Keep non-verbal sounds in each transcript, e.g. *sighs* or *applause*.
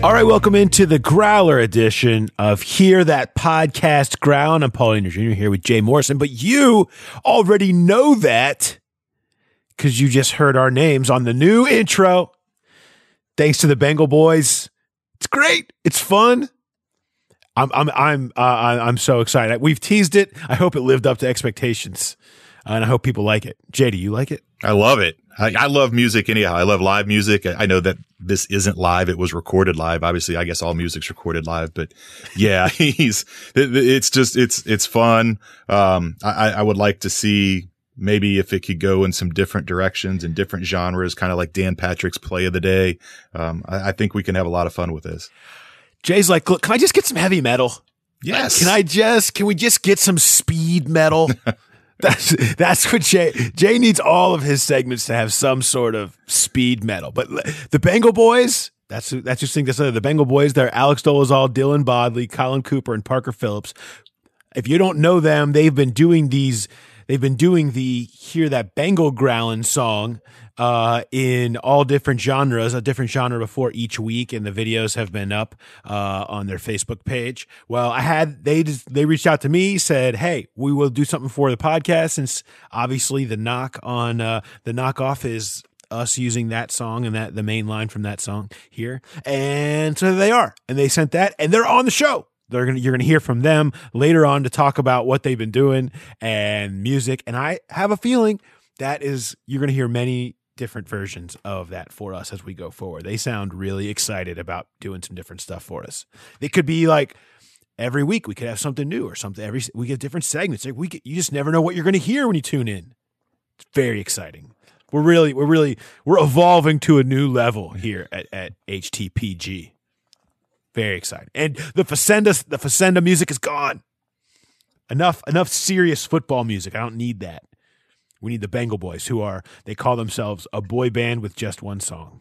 All right, welcome into the Growler edition of Hear That Podcast Growl. I'm Paul Dehner Jr. here with Jay Morrison, but you already know that because you just heard our names on the new intro. Thanks to the Bengal boys. It's great. It's fun. I'm I'm I'm uh, I'm so excited. We've teased it. I hope it lived up to expectations, uh, and I hope people like it. Jay, do you like it? I love it. I, I love music anyhow. I love live music. I, I know that this isn't live. It was recorded live. Obviously, I guess all music's recorded live, but yeah, *laughs* he's, it- it's just, it's, it's fun. Um, I, I would like to see maybe if it could go in some different directions and different genres, kind of like Dan Patrick's play of the day. Um, I, I think we can have a lot of fun with this. Jay's like, look, can I just get some heavy metal? Yes. Can I just can we just get some speed metal? *laughs* that's that's what Jay Jay needs all of his segments to have some sort of speed metal. But the Bengal Boys, that's that's just think that's the Bengal Boys. They're Alex Dolezal, Dylan Bodley, Colin Cooper, and Parker Phillips. If you don't know them, they've been doing these. They've been doing the hear that Bengal growling song uh, in all different genres, a different genre before each week, and the videos have been up uh, on their Facebook page. Well, I had they just, they reached out to me, said, "Hey, we will do something for the podcast." Since obviously the knock on uh, the knockoff is us using that song and that the main line from that song here, and so they are, and they sent that, and they're on the show. They're gonna you're gonna hear from them later on to talk about what they've been doing and music. And I have a feeling that is you're gonna hear many different versions of that for us as we go forward. They sound really excited about doing some different stuff for us. It could be like every week we could have something new or something. Every we get different segments. Like we get, you just never know what you're gonna hear when you tune in. It's very exciting. We're really we're really we're evolving to a new level here at, at HTPG. Very exciting. And the Facenda the Facenda music is gone. Enough enough serious football music. I don't need that. We need the Bengal Boys, who are they call themselves a boy band with just one song.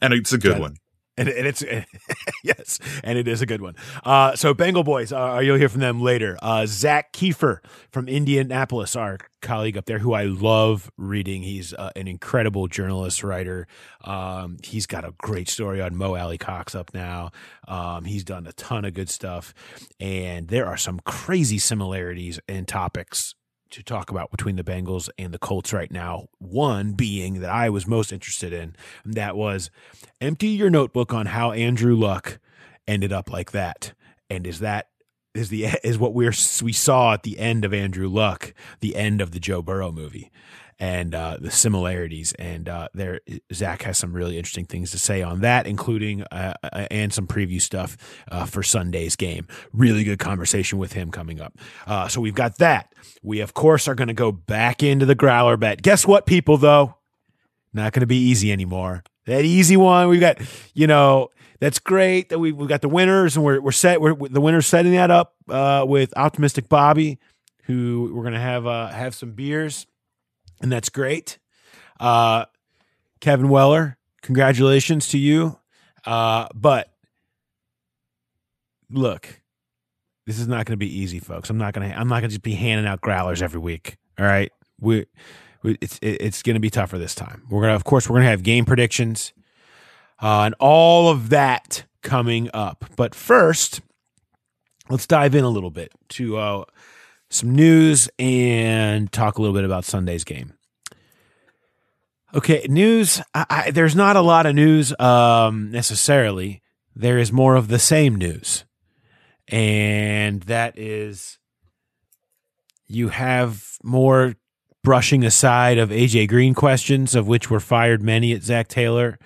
And it's a good Yeah. one. And, and it's *laughs* yes, and it is a good one. Uh, so Bengal Boys, uh, you'll hear from them later. Uh, Zak Keefer from Indianapolis, our colleague up there, who I love reading. He's uh, an incredible journalist writer. Um, he's got a great story on Mo Alie-Cox up now. Um, he's done a ton of good stuff, and there are some crazy similarities in topics to talk about between the Bengals and the Colts right now. One being that I was most interested in, that was empty your notebook on how Andrew Luck ended up like that, and is that is the *laughs* is what we're we saw at the end of Andrew Luck, the end of the Joe Burrow movie, and uh, the similarities. And uh, there, Zach has some really interesting things to say on that, including uh, uh, and some preview stuff uh, for Sunday's game. Really good conversation with him coming up. Uh, so we've got that. We of course are going to go back into the growler bet. Guess what, people? Though not going to be easy anymore. That easy one, we've got, you know, that's great that we've, we've got the winners and we're, we're set. We're, the winners setting that up with optimistic Bobby, who we're going to have, have some beers and that's great. Uh, Kevin Weller, congratulations to you. Uh, but look, this is not going to be easy, folks. I'm not going to I'm not going to just be handing out growlers every week. All right, we, we it's it, it's going to be tougher this time. We're gonna, of course, we're going to have game predictions, uh, and all of that coming up. But first, let's dive in a little bit to uh, some news and talk a little bit about Sunday's game. Okay, news. I, I, there's not a lot of news um, necessarily. There is more of the same news, and that is you have more brushing aside of AJ Green questions, of which were fired many at Zac Taylor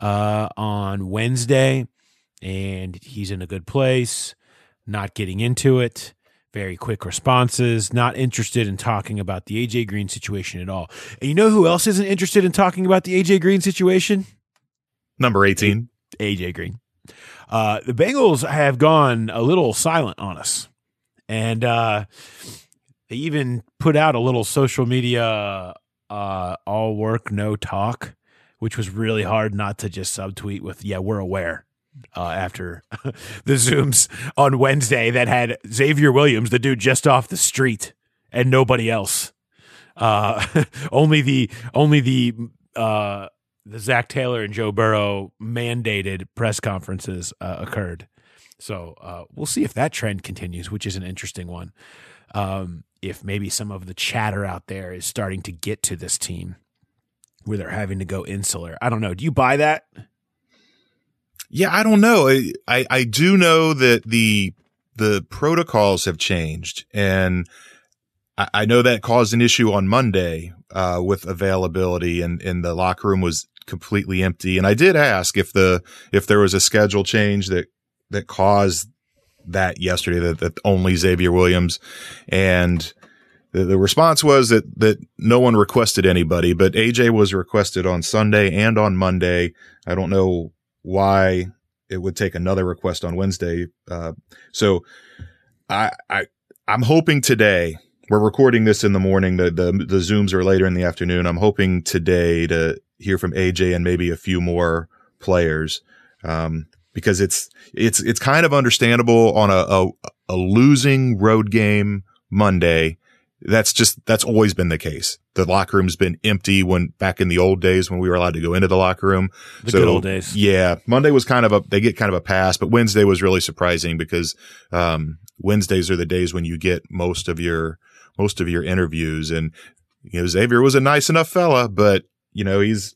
uh, on Wednesday, and he's in a good place. Not getting into it very quick responses, not interested in talking about the AJ Green situation at all. And you know who else isn't interested in talking about the AJ Green situation? Number 18. AJ Green. Uh, the Bengals have gone a little silent on us. And uh, they even put out a little social media uh, all work, no talk, which was really hard not to just subtweet with, yeah, we're aware uh, after *laughs* the Zooms on Wednesday that had Xavier Williams, the dude just off the street, and nobody else. Uh, *laughs* only the only the uh, the Zac Taylor and Joe Burrow mandated press conferences uh, occurred. So uh, we'll see if that trend continues, which is an interesting one. Um, if maybe some of the chatter out there is starting to get to this team where they're having to go insular. I don't know. Do you buy that? Yeah, I don't know. I, I, I do know that the the protocols have changed, and I, I know that caused an issue on Monday uh, with availability, and and the locker room was completely empty. And I did ask if the if there was a schedule change that that caused that yesterday that, that only Xavier Williams and the, the response was that that no one requested anybody, but AJ was requested on Sunday and on Monday. I don't know why it would take another request on Wednesday. Uh, so I, I, I'm hoping today we're recording this in the morning. The, the, the zooms are later in the afternoon. I'm hoping today to hear from AJ and maybe a few more players. Um, because it's, it's, it's kind of understandable on a, a, a losing road game Monday that's just that's always been the case. The locker room's been empty when back in the old days when we were allowed to go into the locker room. The so, good old days. Yeah, Monday was kind of a they get kind of a pass, but Wednesday was really surprising because um, Wednesdays are the days when you get most of your most of your interviews. And you know Xavier was a nice enough fella, but you know he's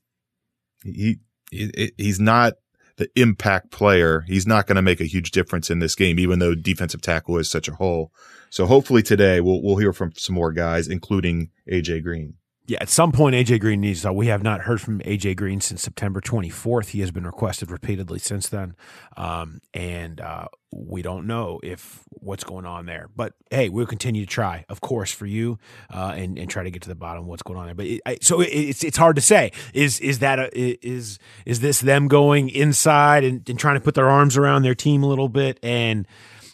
he, he he's not the impact player. He's not going to make a huge difference in this game, even though defensive tackle is such a hole. So hopefully today we'll we'll hear from some more guys, including AJ Green. Yeah, at some point AJ Green needs to. We have not heard from AJ Green since September 24th. He has been requested repeatedly since then, um, and uh, we don't know if what's going on there. But hey, we'll continue to try, of course, for you, uh, and and try to get to the bottom of what's going on there. But it, I, so it, it's it's hard to say. Is is that a, is is this them going inside and, and trying to put their arms around their team a little bit and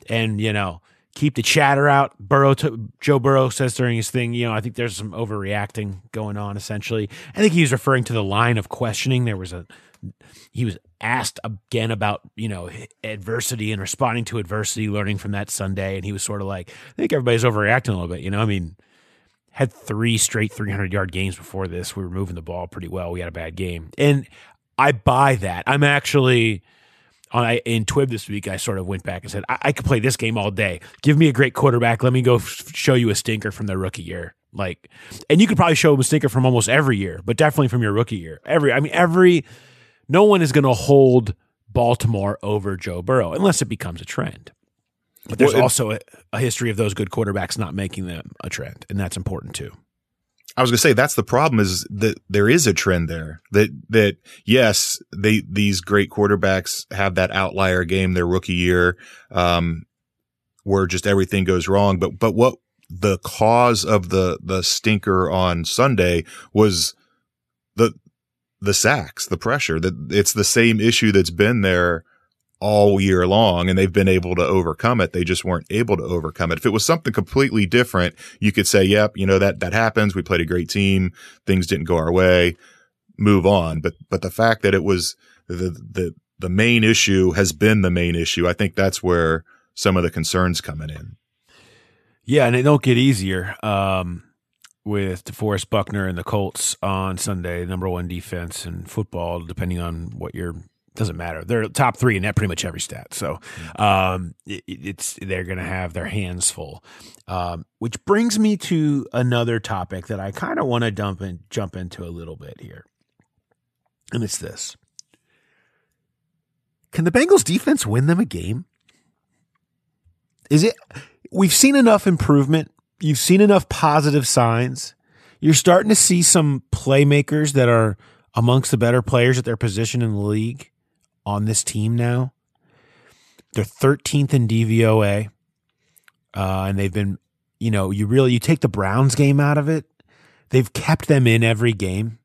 and you know keep the chatter out. Burrow, Joe Burrow says during his thing, you know, I think there's some overreacting going on. Essentially, I think he was referring to the line of questioning. There was a he was asked again about you know adversity and responding to adversity, learning from that Sunday, and he was sort of like, I think everybody's overreacting a little bit. You know, I mean. Had three straight 300 yard games before this. We were moving the ball pretty well. We had a bad game. And I buy that. I'm actually, I, in Twib this week, I sort of went back and said, I, I could play this game all day. Give me a great quarterback. Let me go f- show you a stinker from their rookie year. Like, and you could probably show a stinker from almost every year, but definitely from your rookie year. Every, I mean, every, no one is going to hold Baltimore over Joe Burrow unless it becomes a trend. But there's well, it, also a, a history of those good quarterbacks not making them a trend, and that's important too. I was going to say that's the problem is that there is a trend there that, that yes, they, these great quarterbacks have that outlier game their rookie year, um, where just everything goes wrong. But, but what the cause of the, the stinker on Sunday was the, the sacks, the pressure that it's the same issue that's been there all year long and they've been able to overcome it. They just weren't able to overcome it. If it was something completely different, you could say, yep, you know, that, that happens. We played a great team. Things didn't go our way. Move on. But, but the fact that it was the, the, the main issue has been the main issue. I think that's where some of the concerns coming in. Yeah, and it don't get easier um, with DeForest Buckner and the Colts on Sunday, number one defense in football, depending on what your doesn't matter. They're top three in that pretty much every stat. So um, it, it's they're going to have their hands full. Um, which brings me to another topic that I kind of want to dump and jump into a little bit here, and it's this: Can the Bengals defense win them a game? Is it? We've seen enough improvement. You've seen enough positive signs. You're starting to see some playmakers that are amongst the better players at their position in the league on this team now. They're 13th in DVOA, uh, and they've been, you know, you really you take the Browns game out of it, they've kept them in every game.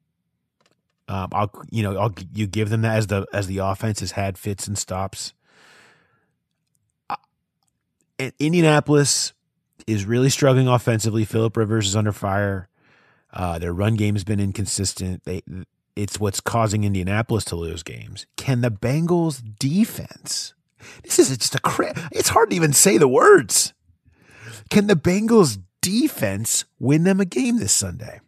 Um, I'll, you know, I'll you give them that as the as the offense has had fits and stops. Uh, and Indianapolis is really struggling offensively. Philip Rivers is under fire. Uh, their run game has been inconsistent. They it's what's causing Indianapolis to lose games. Can the Bengals defense? This is just a cra- it's hard to even say the words. Can the Bengals defense win them a game this Sunday?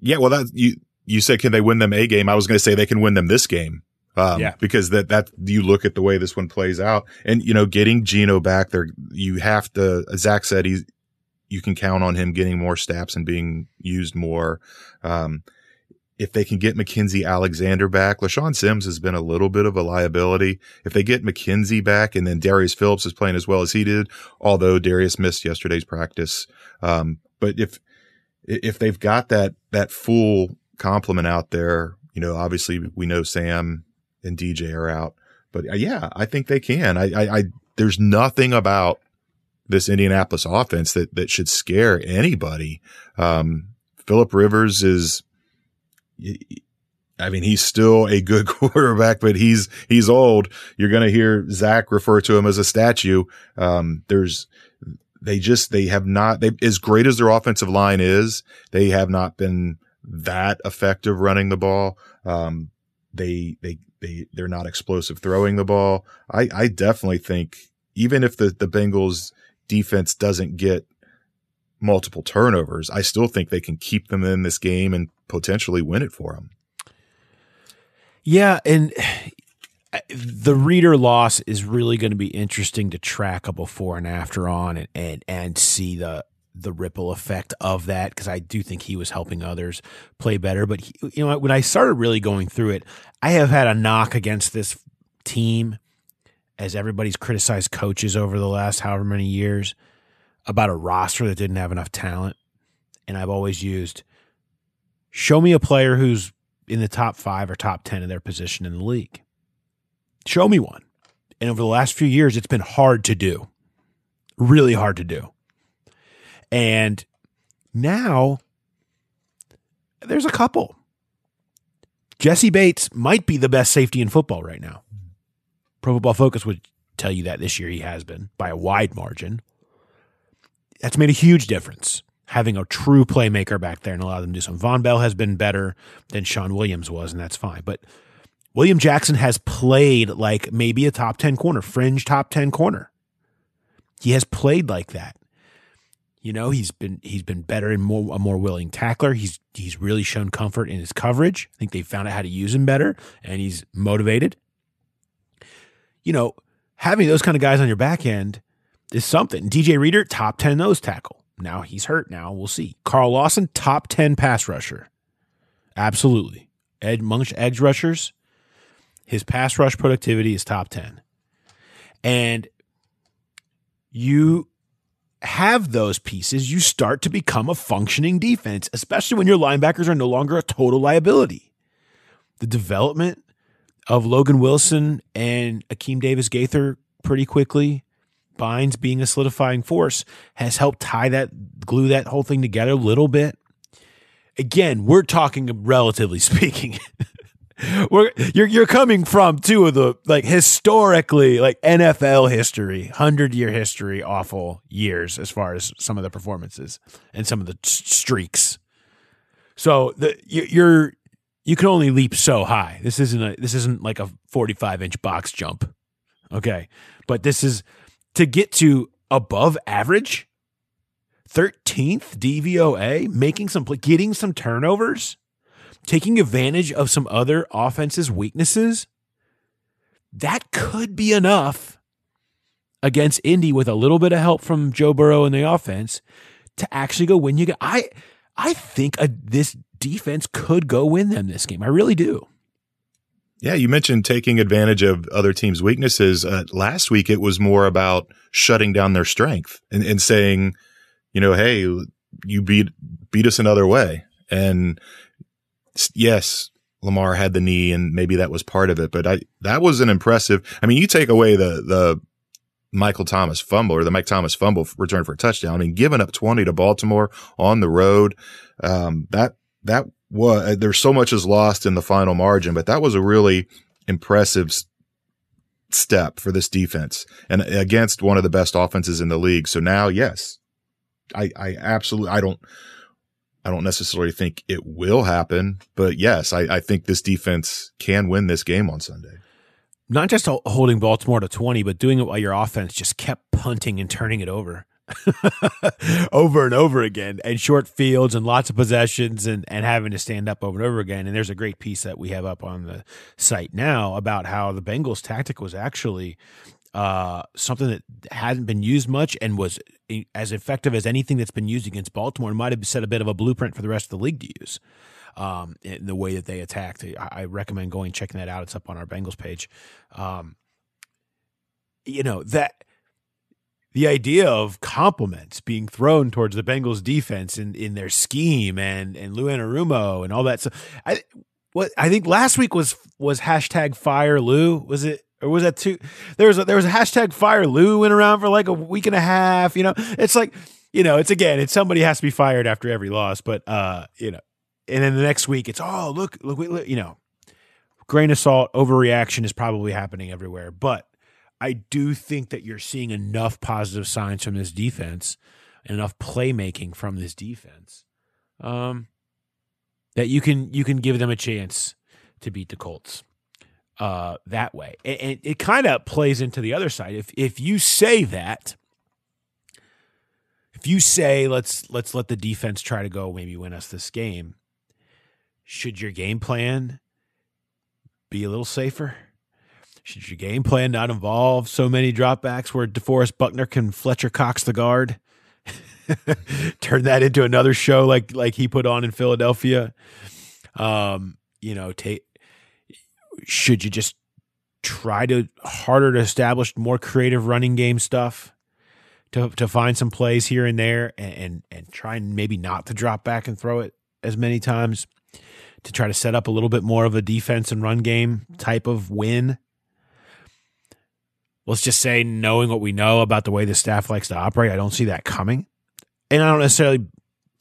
Yeah, well, that you you said can they win them a game? I was going to say they can win them this game. Um, Yeah. because that, that you look at the way this one plays out and, you know, getting Geno back there, you have to, Zach said he's, you can count on him getting more snaps and being used more. Um, if they can get Mackensie Alexander back, LeShaun Sims has been a little bit of a liability. If they get Mackensie back and then Darius Phillips is playing as well as he did, although Darius missed yesterday's practice. Um, but if, if they've got that, that full complement out there, you know, obviously we know Sam and DJ are out, but uh, yeah, I think they can. I, I, I there's nothing about this Indianapolis offense that, that should scare anybody. Um, Philip Rivers is, I mean, he's still a good *laughs* quarterback, but he's, he's old. You're going to hear Zach refer to him as a statue. Um, there's, they just, they have not, they, as great as their offensive line is, they have not been that effective running the ball. Um, they, they, they, they're not explosive throwing the ball. I, I definitely think even if the, the Bengals defense doesn't get multiple turnovers, I still think they can keep them in this game and potentially win it for them. Yeah, and *sighs* the reader loss is really going to be interesting to track a before and after on and and, and see the the ripple effect of that because I do think he was helping others play better. But he, you know, when I started really going through it, I have had a knock against this team as everybody's criticized coaches over the last however many years about a roster that didn't have enough talent, and I've always used show me a player who's in the top five or top 10 of their position in the league. Show me one. And over the last few years, it's been hard to do, really hard to do. And now there's a couple. Jessie Bates might be the best safety in football right now. Pro Football Focus would tell you that this year he has been by a wide margin. That's made a huge difference having a true playmaker back there and allow them to do some. Vonn Bell has been better than Shawn Williams was, and that's fine. But William Jackson has played like maybe a top 10 corner, fringe top 10 corner. He has played like that. You know, he's been he's been better and more a more willing tackler. He's he's really shown comfort in his coverage. I think they found out how to use him better, and he's motivated. You know, having those kind of guys on your back end is something. DJ Reader, top 10 nose tackle. Now he's hurt. Now we'll see. Carl Lawson, top 10 pass rusher. Absolutely. Edge, amongst edge rushers, his pass rush productivity is top 10. And you have those pieces, you start to become a functioning defense, especially when your linebackers are no longer a total liability. The development of Logan Wilson and Akeem Davis Gaither pretty quickly, Bynes being a solidifying force, has helped tie that, glue that whole thing together a little bit. Again, we're talking relatively *laughs* speaking. we're you're you're coming from two of the like historically like NFL history, hundred year history, awful years as far as some of the performances and some of the streaks. So the you- you're you can only leap so high. This isn't a this isn't like a 45 inch box jump. Okay. But this is to get to above average, 13th DVOA, making some getting some turnovers, taking advantage of some other offenses' weaknesses. That could be enough against Indy with a little bit of help from Joe Burrow in the offense to actually go win you. I I think a, this defense could go win them this game. I really do. Yeah, you mentioned taking advantage of other teams' weaknesses. Uh, last week, it was more about shutting down their strength and, and saying, you know, hey, you beat beat us another way. And yes, Lamar had the knee, and maybe that was part of it. But I that was an impressive. I mean, you take away the the Michael Thomas fumble or the Mike Thomas fumble return for a touchdown. I mean, giving up 20 to Baltimore on the road, um, that, that was, uh, there's so much is lost in the final margin, but that was a really impressive step for this defense and against one of the best offenses in the league. So now, yes, I, I absolutely, I don't, I don't necessarily think it will happen, but yes, I, I think this defense can win this game on Sunday not just holding Baltimore to 20, but doing it while your offense just kept punting and turning it over. *laughs* over and over again and short fields and lots of possessions and, and having to stand up over and over again. And there's a great piece that we have up on the site now about how the Bengals tactic was actually uh, something that hadn't been used much and was as effective as anything that's been used against Baltimore. It might have set a bit of a blueprint for the rest of the league to use um, in the way that they attacked. I, I, recommend going checking that out. It's up on our Bengals page. Um, you know that the idea of compliments being thrown towards the Bengals defense in, in their scheme and and Lou Anarumo and all that stuff. I what I think last week was was hashtag fire Lou. Was it or was that two? There was a, there was a hashtag fire Lou went around for like a week and a half. You know, it's like you know, it's again, it's somebody has to be fired after every loss. But uh, you know, and then the next week it's oh look look, look you know grain of salt overreaction is probably happening everywhere but i do think that you're seeing enough positive signs from this defense and enough playmaking from this defense um, that you can you can give them a chance to beat the colts uh, that way and, and it kind of plays into the other side if if you say that if you say let's let's let the defense try to go maybe win us this game should your game plan be a little safer? Should your game plan not involve so many dropbacks where DeForest Buckner can Fletcher Cox the guard? *laughs* Turn that into another show like like he put on in Philadelphia. Um, you know, take should you just try to harder to establish more creative running game stuff to to find some plays here and there and and, and try and maybe not to drop back and throw it as many times to try to set up a little bit more of a defense and run game type of win. Let's just say, knowing what we know about the way the staff likes to operate, I don't see that coming. And I don't necessarily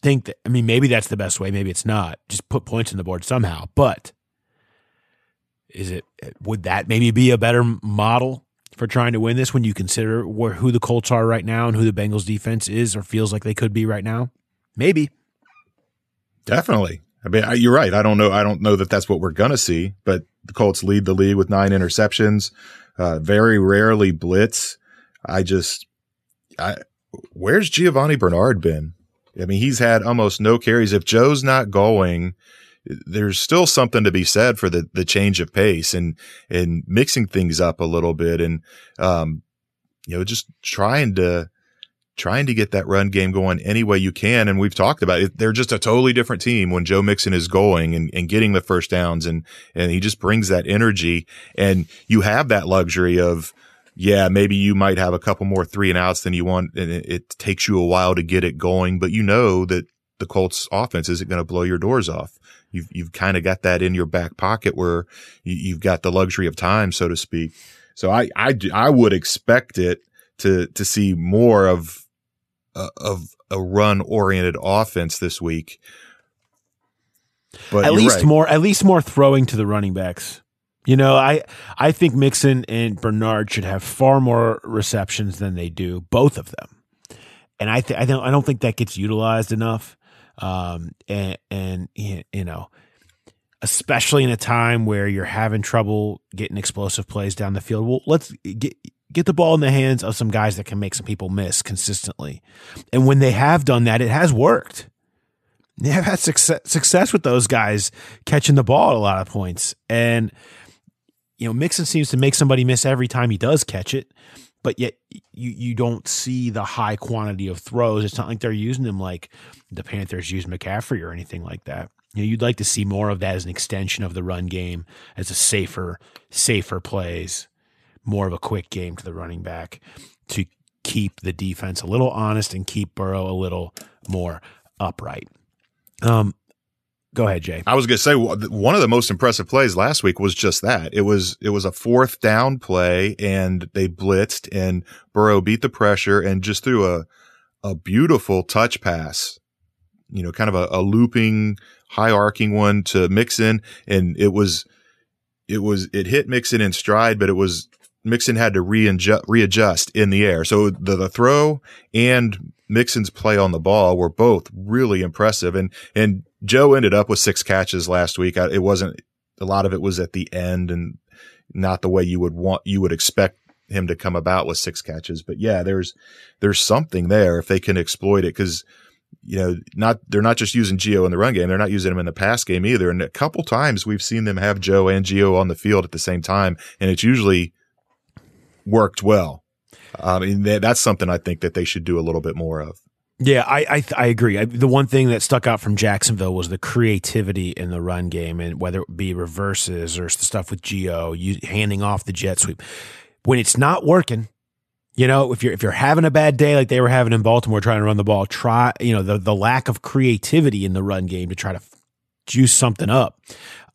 think that, I mean, maybe that's the best way. Maybe it's not. Just put points on the board somehow. But is it, would that maybe be a better model for trying to win this when you consider where, who the Colts are right now and who the Bengals defense is or feels like they could be right now? Maybe. Definitely. I mean, you're right. I don't know. I don't know that that's what we're going to see, but the Colts lead the league with nine interceptions, uh, very rarely blitz. I just, I, where's Giovani Bernard been? I mean, he's had almost no carries. If Joe's not going, there's still something to be said for the, the change of pace and, and mixing things up a little bit and, um, you know, just trying to, trying to get that run game going any way you can. And we've talked about it. They're just a totally different team when Joe Mixon is going and, and getting the first downs and, and he just brings that energy and you have that luxury of, yeah, maybe you might have a couple more three and outs than you want. And it, it takes you a while to get it going, but you know that the Colts offense isn't going to blow your doors off. You've, you've kind of got that in your back pocket where you, you've got the luxury of time, so to speak. So I, I, I would expect it to, to see more of of a run oriented offense this week. But at least right. more, at least more throwing to the running backs. You know, I I think Mixon and Bernard should have far more receptions than they do, both of them. And I th- I don't I don't think that gets utilized enough. Um, and and you know, especially in a time where you're having trouble getting explosive plays down the field. Well, let's get get the ball in the hands of some guys that can make some people miss consistently. And when they have done that, it has worked. They have had success, success with those guys catching the ball at a lot of points. And, you know, Mixon seems to make somebody miss every time he does catch it, but yet you, you don't see the high quantity of throws. It's not like they're using them like the Panthers use McCaffrey or anything like that. You know, you'd like to see more of that as an extension of the run game, as a safer, safer plays, more of a quick game to the running back to keep the defense a little honest and keep Burrow a little more upright. Um, go ahead, Jay. I was going to say one of the most impressive plays last week was just that. It was it was a fourth down play, and they blitzed, and Burrow beat the pressure and just threw a a beautiful touch pass. You know, kind of a, a looping, high arcing one to Mixon, and it was it was it hit Mixon in stride, but it was Mixon had to readjust, in the air. So the, the throw and Mixon's play on the ball were both really impressive. And, and Joe ended up with six catches last week. It wasn't, a lot of it was at the end and not the way you would want, you would expect him to come about with six catches. But yeah, there's, there's something there if they can exploit it. Cause, you know, not, they're not just using Gio in the run game. They're not using him in the pass game either. And a couple times we've seen them have Joe and Gio on the field at the same time. And it's usually, worked well. I mean, that's something I think that they should do a little bit more of. Yeah, I I, I agree. I, the one thing that stuck out from Jacksonville was the creativity in the run game, and whether it be reverses or the stuff with Gio, you handing off the jet sweep. When it's not working, you know, if you're if you're having a bad day like they were having in Baltimore trying to run the ball, try you know the the lack of creativity in the run game to try to juice something up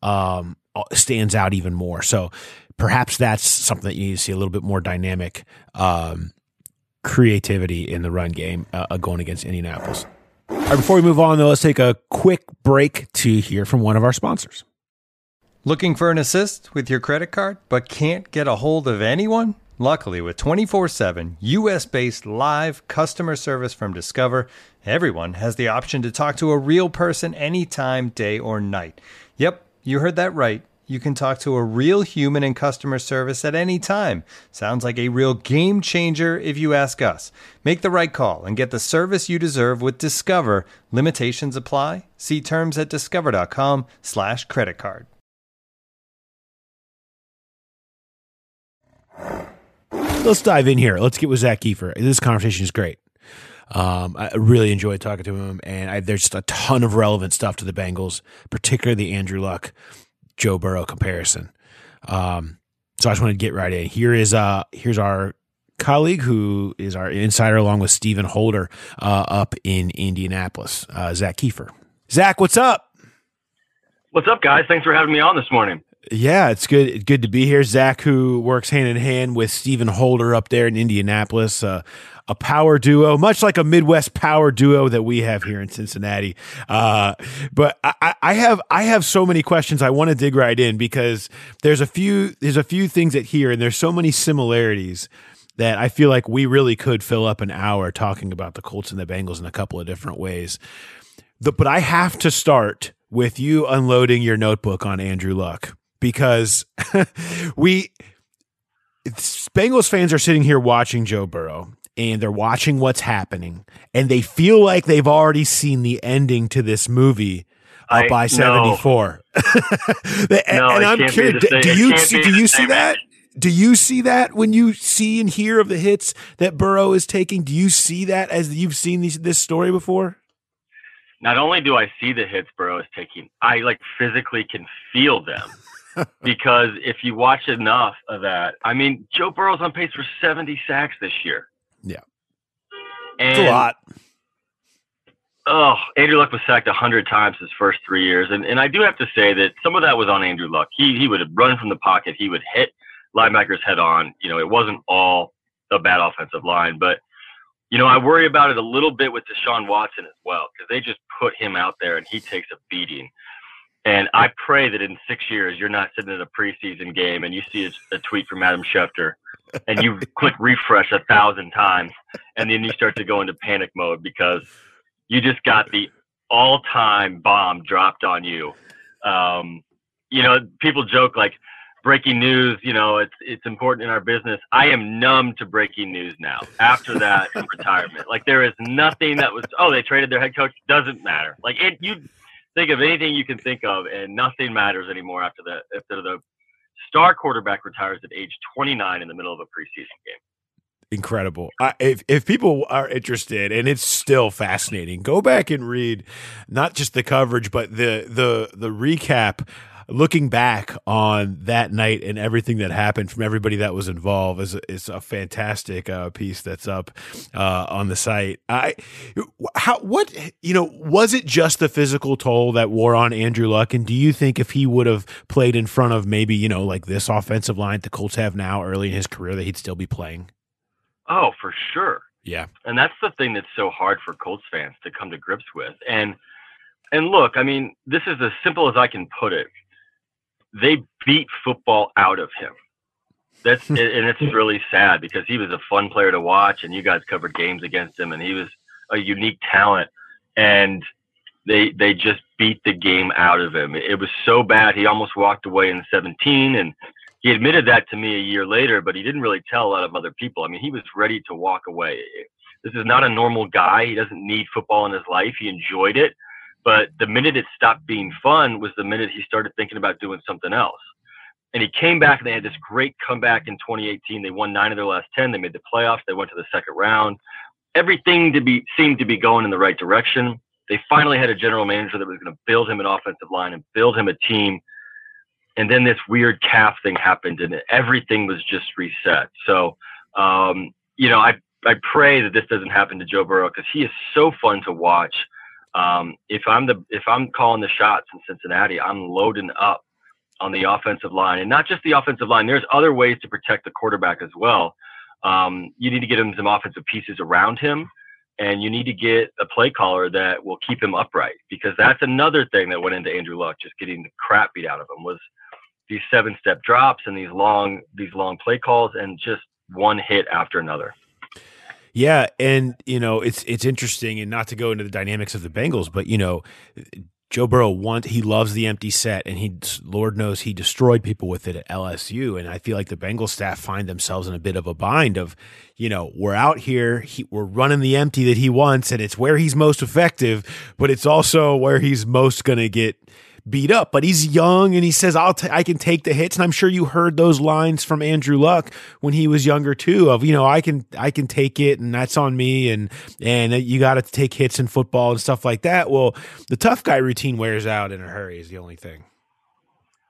um, stands out even more. So perhaps that's something that you need to see a little bit more dynamic um, creativity in the run game uh, uh going against Indianapolis. All right, before we move on, though, let's take a quick break to hear from one of our sponsors. Looking for an assist with your credit card, but can't get a hold of anyone? Luckily, with 24 7 US based live customer service from Discover, everyone has the option to talk to a real person anytime, day or night. Yep, you heard that right you can talk to a real human in customer service at any time. Sounds like a real game changer if you ask us. Make the right call and get the service you deserve with Discover. Limitations apply. See terms at discover.com/slash credit card. Let's dive in here. Let's get with Zak Keefer. This conversation is great. Um, I really enjoyed talking to him, and I, there's just a ton of relevant stuff to the Bengals, particularly Andrew Luck Joe Burrow comparison. Um, so I just want to get right in. Here is uh here's our colleague who is our insider along with Stephen Holder uh, up in Indianapolis, uh, Zak Keefer. Zak, what's up? What's up, guys? Thanks for having me on this morning. Yeah, it's good. Good to be here. Zach, who works hand in hand with Stephen Holder up there in Indianapolis, uh, a power duo, much like a Midwest power duo that we have here in Cincinnati. Uh, but I, I, have I have so many questions. I want to dig right in because there's a few there's a few things that here, and there's so many similarities that I feel like we really could fill up an hour talking about the Colts and the Bengals in a couple of different ways. The, but I have to start with you unloading your notebook on Andrew Luck because *laughs* we Bengals fans are sitting here watching Joe Burrow and they're watching what's happening and they feel like they've already seen the ending to this movie uh, I, by 74 *laughs* no. and, no, and i'm curious do, do you see do you see that? do you see that when you see and hear of the hits that burrow is taking? Do you see that as you've seen these, this story before? Not only do i see the hits burrow is taking i like physically can feel them. *laughs* Because if you watch enough of that i mean joe burrow's on pace for 70 sacks this year yeah. And, it's a lot. Oh, Andrew Luck was sacked a hundred times his first three years, and and I do have to say that some of that was on Andrew Luck. He he would run from the pocket, he would hit linebackers head on. You know, it wasn't all a bad offensive line, but you know, I worry about it a little bit with Deshaun Watson as well because they just put him out there and he takes a beating. And I pray that in six years you're not sitting in a preseason game and you see a, a tweet from Adam Schefter and you click refresh a thousand times, and then you start to go into panic mode because you just got the all-time bomb dropped on you. Um, you know, people joke like breaking news. You know, it's it's important in our business. I am numb to breaking news now. After that retirement, like there is nothing that was. Oh, they traded their head coach. Doesn't matter. Like it, you think of anything you can think of, and nothing matters anymore after the after the star quarterback retires at age 29 in the middle of a preseason game incredible. Uh, if if people are interested, and it's still fascinating, go back and read not just the coverage, but the the the recap. Looking back on that night and everything that happened from everybody that was involved is is a fantastic uh, piece that's up uh, on the site. I how what you know was it just the physical toll that wore on Andrew Luck, and do you think if he would have played in front of maybe you know like this offensive line the Colts have now early in his career that he'd still be playing? Oh, for sure. Yeah. And that's the thing that's so hard for Colts fans to come to grips with. And and look, I mean, this is as simple as I can put it. They beat football out of him. That's *laughs* and it's really sad because he was a fun player to watch and you guys covered games against him and he was a unique talent and they they just beat the game out of him. It was so bad he almost walked away in 17 and he admitted that to me a year later, but he didn't really tell a lot of other people. I mean, he was ready to walk away. This is not a normal guy. He doesn't need football in his life. He enjoyed it. But the minute it stopped being fun was the minute he started thinking about doing something else. And he came back and they had this great comeback in 2018. They won nine of their last 10. They made the playoffs. They went to the second round. Everything to be seemed to be going in the right direction. They finally had a general manager that was going to build him an offensive line and build him a team and then this weird calf thing happened and everything was just reset so um, you know i i pray that this doesn't happen to joe burrow because he is so fun to watch um, if i'm the if i'm calling the shots in cincinnati i'm loading up on the offensive line and not just the offensive line there's other ways to protect the quarterback as well um, you need to get him some offensive pieces around him and you need to get a play caller that will keep him upright because that's another thing that went into Andrew Luck just getting the crap beat out of him was these seven step drops and these long these long play calls and just one hit after another. Yeah, and you know it's it's interesting, and not to go into the dynamics of the Bengals, but you know Joe Burrow want he loves the empty set, and he Lord knows he destroyed people with it at LSU, and I feel like the Bengals staff find themselves in a bit of a bind of, you know, we're out here, he, we're running the empty that he wants, and it's where he's most effective, but it's also where he's most going to get beat up, but he's young and he says, I'll t- I can take the hits. And I'm sure you heard those lines from Andrew Luck when he was younger too of, you know, I can, I can take it and that's on me. And, and you got to take hits in football and stuff like that. Well, the tough guy routine wears out in a hurry is the only thing.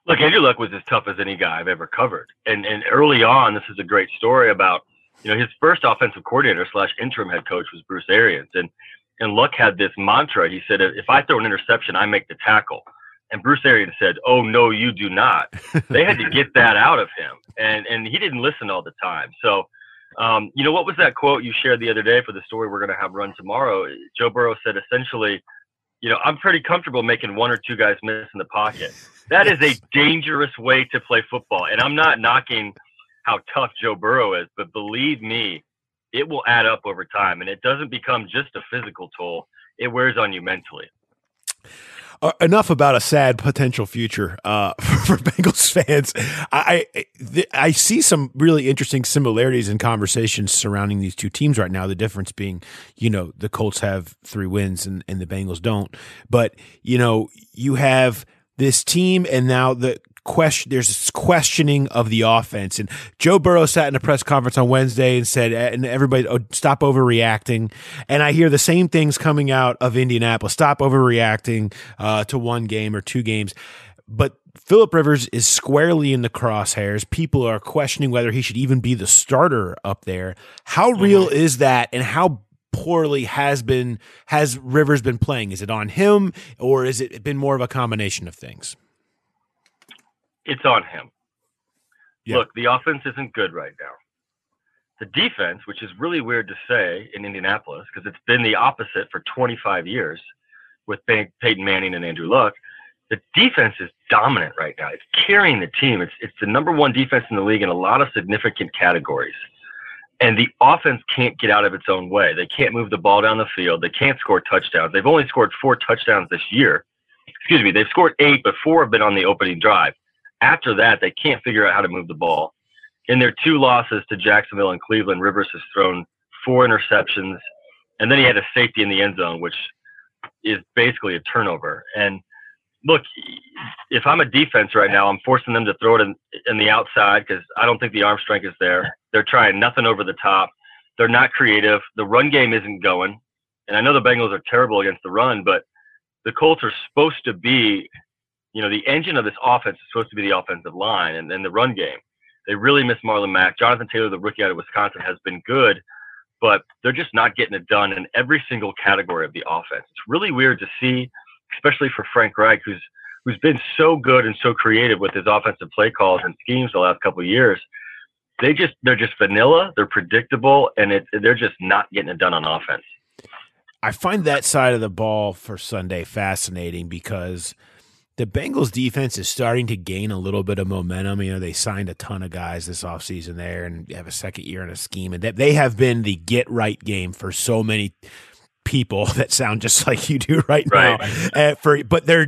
Look, Andrew Luck was as tough as any guy I've ever covered. And, and early on, this is a great story about, you know, his first offensive coordinator slash interim head coach was Bruce Arians. And, and Luck had this mantra. He said, if I throw an interception, I make the tackle. And Bruce Arians said, "Oh no, you do not." they had to get that out of him, and and he didn't listen all the time. So, um, you know, what was that quote you shared the other day for the story we're going to have run tomorrow? Joe Burrow said essentially, you know, I'm pretty comfortable making one or two guys miss in the pocket. That is a dangerous way to play football, and I'm not knocking how tough Joe Burrow is, but believe me, it will add up over time, and it doesn't become just a physical toll; it wears on you mentally. Uh, enough about a sad potential future uh, *laughs* for, Bengals fans. I I, I see some really interesting similarities in conversations surrounding these two teams right now. The difference being, you know, the Colts have three wins and, and the Bengals don't. But you know, you have this team, and now the question there's this questioning of the offense and Joe Burrow sat in a press conference on Wednesday and said and everybody oh, stop overreacting and I hear the same things coming out of Indianapolis stop overreacting uh, to one game or two games but Philip Rivers is squarely in the crosshairs. People are questioning whether he should even be the starter up there. How real mm-hmm. is that and how poorly has been has Rivers been playing? Is it on him or has it been more of a combination of things? It's on him. Yeah. Look, the offense isn't good right now. The defense, which is really weird to say in Indianapolis because it's been the opposite for 25 years with Peyton Manning and Andrew Luck, the defense is dominant right now. It's carrying the team. It's it's the number one defense in the league in a lot of significant categories. And the offense can't get out of its own way. They can't move the ball down the field. They can't score touchdowns. They've only scored four touchdowns this year. Excuse me, they've scored eight, but four have been on the opening drive After that, they can't figure out how to move the ball. In their two losses to Jacksonville and Cleveland, Rivers has thrown four interceptions, and then he had a safety in the end zone, which is basically a turnover. And look, if I'm a defense right now, I'm forcing them to throw it in, in the outside because I don't think the arm strength is there. They're trying nothing over the top. They're not creative. The run game isn't going. And I know the Bengals are terrible against the run, but the Colts are supposed to be, you know, the engine of this offense is supposed to be the offensive line and then the run game. They really miss Marlon Mack. Jonathan Taylor, the rookie out of Wisconsin, has been good, but they're just not getting it done in every single category of the offense. It's really weird to see, especially for Frank Reich, who's who's been so good and so creative with his offensive play calls and schemes the last couple of years. They just they're just vanilla, they're predictable, and it, they're just not getting it done on offense. I find that side of the ball for Sunday fascinating because the Bengals defense is starting to gain a little bit of momentum. You know, they signed a ton of guys this offseason there and have a second year in a scheme. And they have been the get right game for so many people *laughs* that sound just like you do right, right. now. Uh, for but their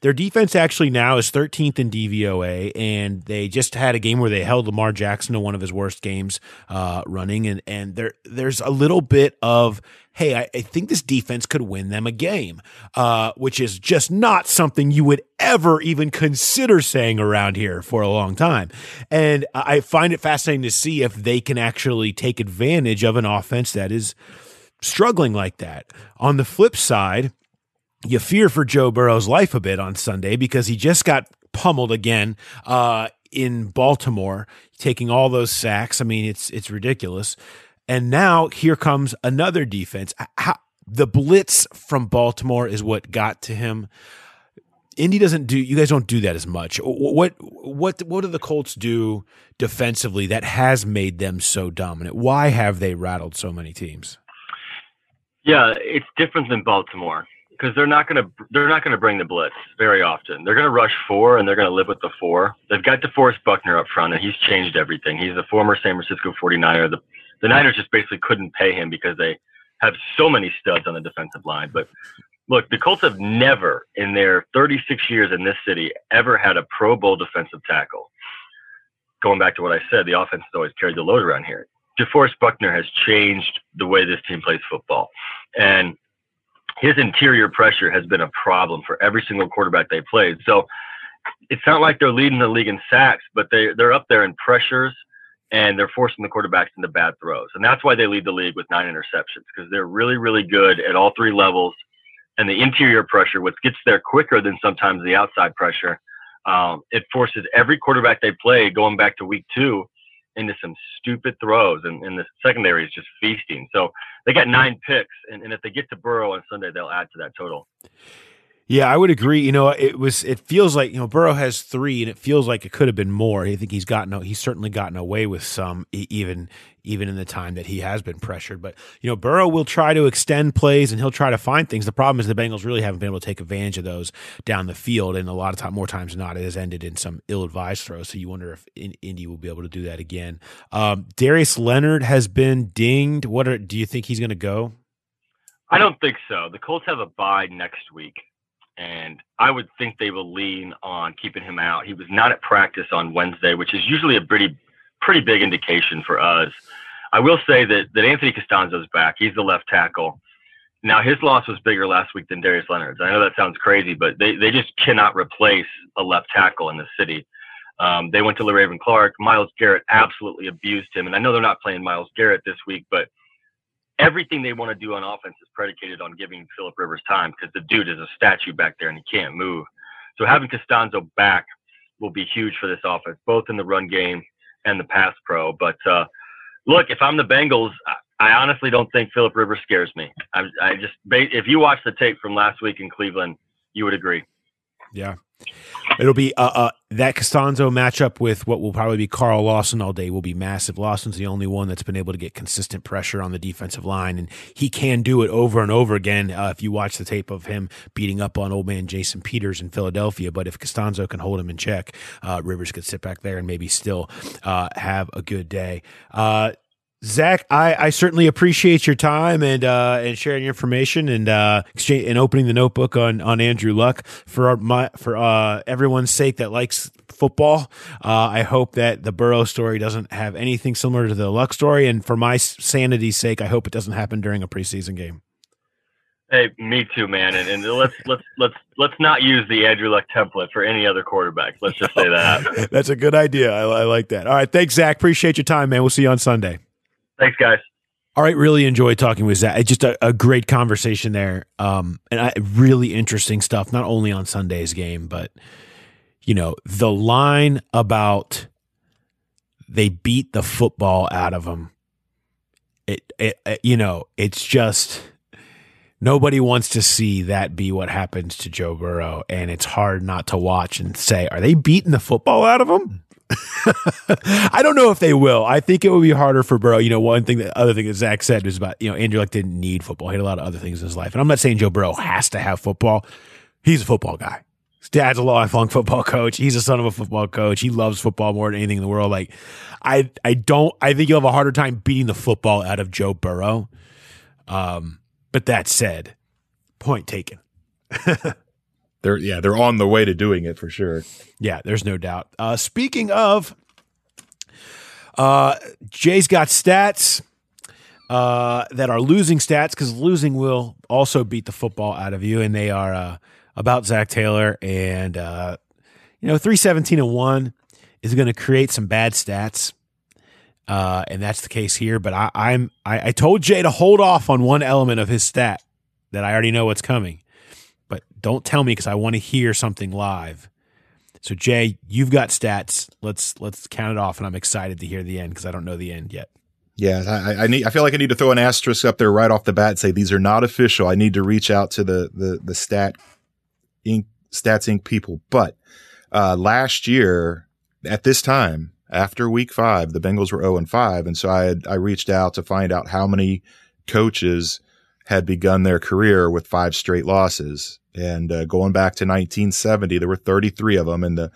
their defense actually now is 13th in DVOA, and they just had a game where they held Lamar Jackson to one of his worst games uh, running, and and there there's a little bit of hey, I, I, think this defense could win them a game, uh, which is just not something you would ever even consider saying around here for a long time. And I find it fascinating to see if they can actually take advantage of an offense that is struggling like that. On the flip side, you fear for Joe Burrow's life a bit on Sunday because he just got pummeled again uh, in Baltimore, taking all those sacks. I mean, it's it's ridiculous. And now here comes another defense. How, the blitz from Baltimore is what got to him. Indy doesn't do. You guys don't do that as much. What what what do the Colts do defensively that has made them so dominant? Why have they rattled so many teams? Yeah, it's different than Baltimore because they're not going to they're not to bring the blitz very often. They're going to rush four and they're going to live with the four. They've got DeForest Buckner up front and he's changed everything. He's the former San Francisco 49er. The the Niners just basically couldn't pay him because they have so many studs on the defensive line. But look, the Colts have never in their 36 years in this city ever had a Pro Bowl defensive tackle. Going back to what I said, the offense has always carried the load around here. DeForest Buckner has changed the way this team plays football. And his interior pressure has been a problem for every single quarterback they played. So it's not like they're leading the league in sacks, but they, they're up there in pressures and they're forcing the quarterbacks into bad throws. And that's why they lead the league with nine interceptions because they're really, really good at all three levels. And the interior pressure, which gets there quicker than sometimes the outside pressure, um, it forces every quarterback they play going back to week two into some stupid throws, and, and the secondary is just feasting. So they got nine picks, and, and if they get to Burrow on Sunday, they'll add to that total. Yeah, I would agree. You know, it was. It feels like you know Burrow has three, and it feels like it could have been more. I think he's gotten. He's certainly gotten away with some, even even in the time that he has been pressured. But you know, Burrow will try to extend plays, and he'll try to find things. The problem is the Bengals really haven't been able to take advantage of those down the field, and a lot of time, more times than not, it has ended in some ill-advised throws. So you wonder if Indy will be able to do that again. Um, Darius Leonard has been dinged. What are, do you think he's going to go? I don't think so. The Colts have a bye next week and I would think they will lean on keeping him out. He was not at practice on Wednesday, which is usually a pretty pretty big indication for us. I will say that that Anthony Castonzo's back. He's the left tackle. Now his loss was bigger last week than Darius Leonard's. I know that sounds crazy, but they, they just cannot replace a left tackle in the city. Um, they went to Le'Raven Clark. Myles Garrett absolutely abused him, and I know they're not playing Myles Garrett this week, but everything they want to do on offense is predicated on giving Philip Rivers time because the dude is a statue back there and he can't move. So having Castonzo back will be huge for this offense, both in the run game and the pass pro. But uh, look, if I'm the Bengals, I, I honestly don't think Philip Rivers scares me. I, I just if you watch the tape from last week in Cleveland, you would agree. Yeah. It'll be uh, uh, that Castonzo matchup with what will probably be Carl Lawson all day will be massive. Lawson's the only one that's been able to get consistent pressure on the defensive line, and he can do it over and over again. Uh, if you watch the tape of him beating up on old man Jason Peters in Philadelphia, but if Castonzo can hold him in check, uh, Rivers could sit back there and maybe still uh, have a good day. Zak, I, I certainly appreciate your time and uh, and sharing your information and uh, exchange, and opening the notebook on on Andrew Luck for our, my for uh, everyone's sake that likes football. Uh, I hope that the Burrow story doesn't have anything similar to the Luck story, and for my sanity's sake, I hope it doesn't happen during a preseason game. Hey, me too, man. And, and let's let's let's let's not use the Andrew Luck template for any other quarterback. Let's just say that. *laughs* That's a good idea. I, I like that. All right, thanks, Zak. Appreciate your time, man. We'll see you on Sunday. Thanks, guys. All right, really enjoyed talking with Zak. It's just a, a great conversation there, um, and I, really interesting stuff. Not only on Sunday's game, but you know the line about they beat the football out of them. It, it, it you know, it's just nobody wants to see that be what happens to Joe Burrow, and it's hard not to watch and say, "Are they beating the football out of him?" *laughs* I don't know if they will. I think it would be harder for Burrow. You know, one thing, the other thing that Zak said was about, you know, Andrew Luck didn't need football. He had a lot of other things in his life. And I'm not saying Joe Burrow has to have football. He's a football guy. His dad's a lifelong *laughs* football coach. He's a son of a football coach. He loves football more than anything in the world. Like, I, I don't, I think you'll have a harder time beating the football out of Joe Burrow. Um, but that said, point taken. *laughs* they're yeah they're on the way to doing it for sure. Yeah, there's no doubt. Uh, speaking of, uh, Jay's got stats uh, that are losing stats because losing will also beat the football out of you, and they are uh, about Zac Taylor and uh, you know three seventeen and one is going to create some bad stats. Uh, and that's the case here. But I, I'm I, I told Jay to hold off on one element of his stat that I already know what's coming but don't tell me because I want to hear something live. So Jay, you've got stats. Let's let's count it off, and I'm excited to hear the end because I don't know the end yet. Yeah, I, I, need. I feel like I need to throw an asterisk up there right off the bat and say these are not official. I need to reach out to the the the stat Inc. Stats Inc. people. But uh, last year at this time, after Week Five, the Bengals were zero and five, and so I had I reached out to find out how many coaches had begun their career with five straight losses. And uh, going back to 1970, there were 33 of them, and the